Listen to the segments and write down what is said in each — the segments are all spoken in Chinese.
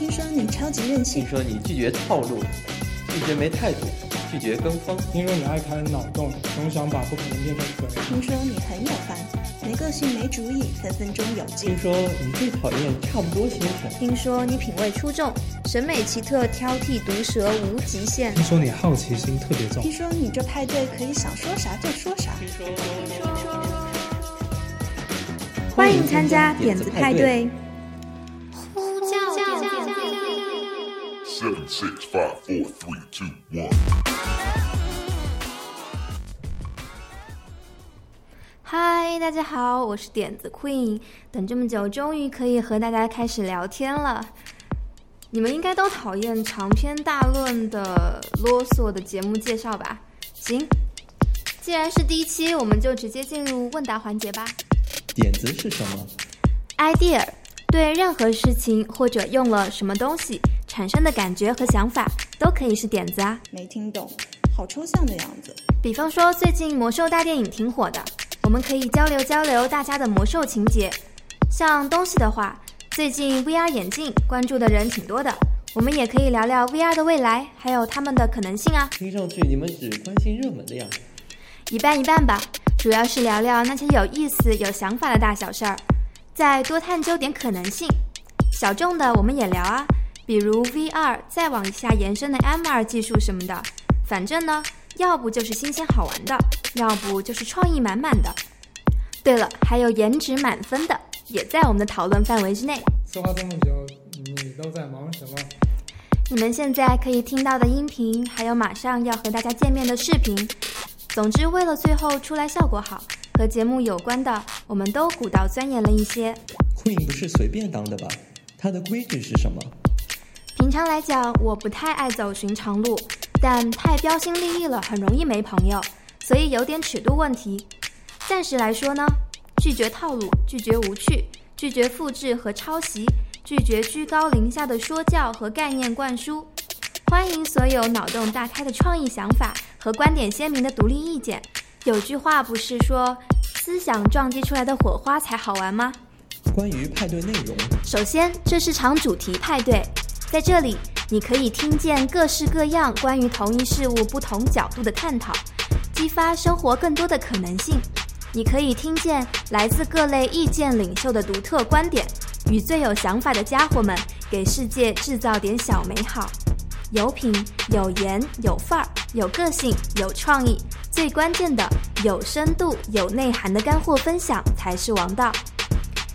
听说你超级任性听，说你拒绝套路，拒绝没态度，拒绝跟风。听说你爱开脑洞，总想把不可能变成可能。听说你很有范，没个性没主意，分分钟有劲听。说你最讨厌差不多先生。听说你品味出众，审美奇特，挑剔毒舌无极限。听说你好奇心特别重听，说你这派对可以想说啥就说啥。欢迎参加点子派对。Seven, six, five, four, three, two, one. 嗨，大家好，我是点子 Queen。等这么久，终于可以和大家开始聊天了。你们应该都讨厌长篇大论的啰嗦的节目介绍吧？行，既然是第一期，我们就直接进入问答环节吧。点子是什么？idea 对任何事情或者用了什么东西产生的感觉和想法，都可以是点子啊。没听懂，好抽象的样子。比方说，最近魔兽大电影挺火的，我们可以交流交流大家的魔兽情节。像东西的话，最近 VR 眼镜关注的人挺多的，我们也可以聊聊 VR 的未来，还有他们的可能性啊。听上去你们只关心热门的样子。一半一半吧，主要是聊聊那些有意思、有想法的大小事儿，再多探究点可能性。小众的我们也聊啊，比如 VR，再往下延伸的 MR 技术什么的。反正呢，要不就是新鲜好玩的，要不就是创意满满的。对了，还有颜值满分的，也在我们的讨论范围之内。说话这么久，你都在忙什么？你们现在可以听到的音频，还有马上要和大家见面的视频。总之，为了最后出来效果好，和节目有关的，我们都鼓捣钻研了一些。Queen 不是随便当的吧？它的规矩是什么？平常来讲，我不太爱走寻常路，但太标新立异了，很容易没朋友，所以有点尺度问题。暂时来说呢，拒绝套路，拒绝无趣，拒绝复制和抄袭，拒绝居高临下的说教和概念灌输。欢迎所有脑洞大开的创意想法和观点鲜明的独立意见。有句话不是说思想撞击出来的火花才好玩吗？关于派对内容，首先，这是场主题派对，在这里你可以听见各式各样关于同一事物不同角度的探讨，激发生活更多的可能性。你可以听见来自各类意见领袖的独特观点，与最有想法的家伙们给世界制造点小美好。有品、有颜、有范儿、有个性、有创意，最关键的有深度、有内涵的干货分享才是王道。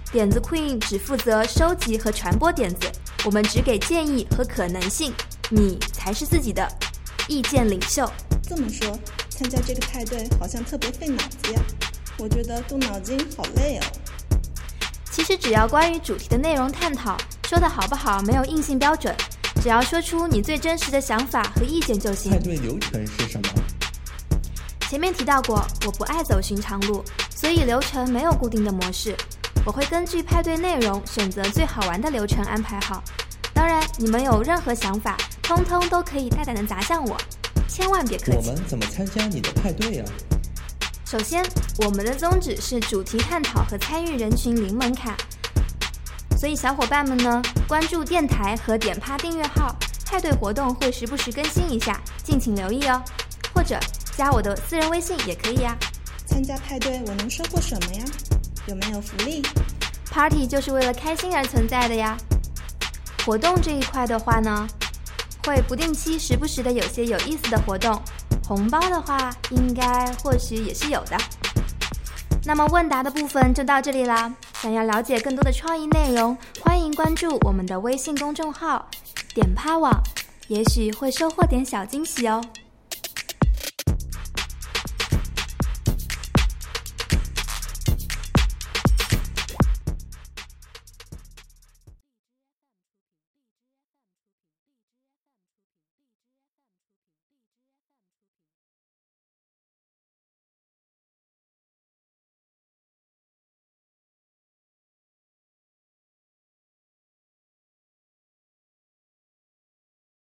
点子 Queen 只负责收集和传播点子，我们只给建议和可能性，你才是自己的意见领袖。这么说，参加这个派对好像特别费脑子呀。我觉得动脑筋好累哦。其实只要关于主题的内容探讨，说的好不好没有硬性标准，只要说出你最真实的想法和意见就行派。对流程是什么？前面提到过，我不爱走寻常路，所以流程没有固定的模式。我会根据派对内容选择最好玩的流程安排好。当然，你们有任何想法，通通都可以大胆的砸向我，千万别客气。我们怎么参加你的派对呀、首先，我们的宗旨是主题探讨和参与人群零门槛，所以小伙伴们呢，关注电台和点趴订阅号，派对活动会时不时更新一下，敬请留意哦。或者加我的私人微信也可以呀、参加派对我能收获什么呀？有没有福利？Party 就是为了开心而存在的呀。活动这一块的话呢，会不定期、时不时的有些有意思的活动。红包的话，应该或许也是有的。那么问答的部分就到这里啦。想要了解更多的创意内容，欢迎关注我们的微信公众号“点趴网”，也许会收获点小惊喜哦。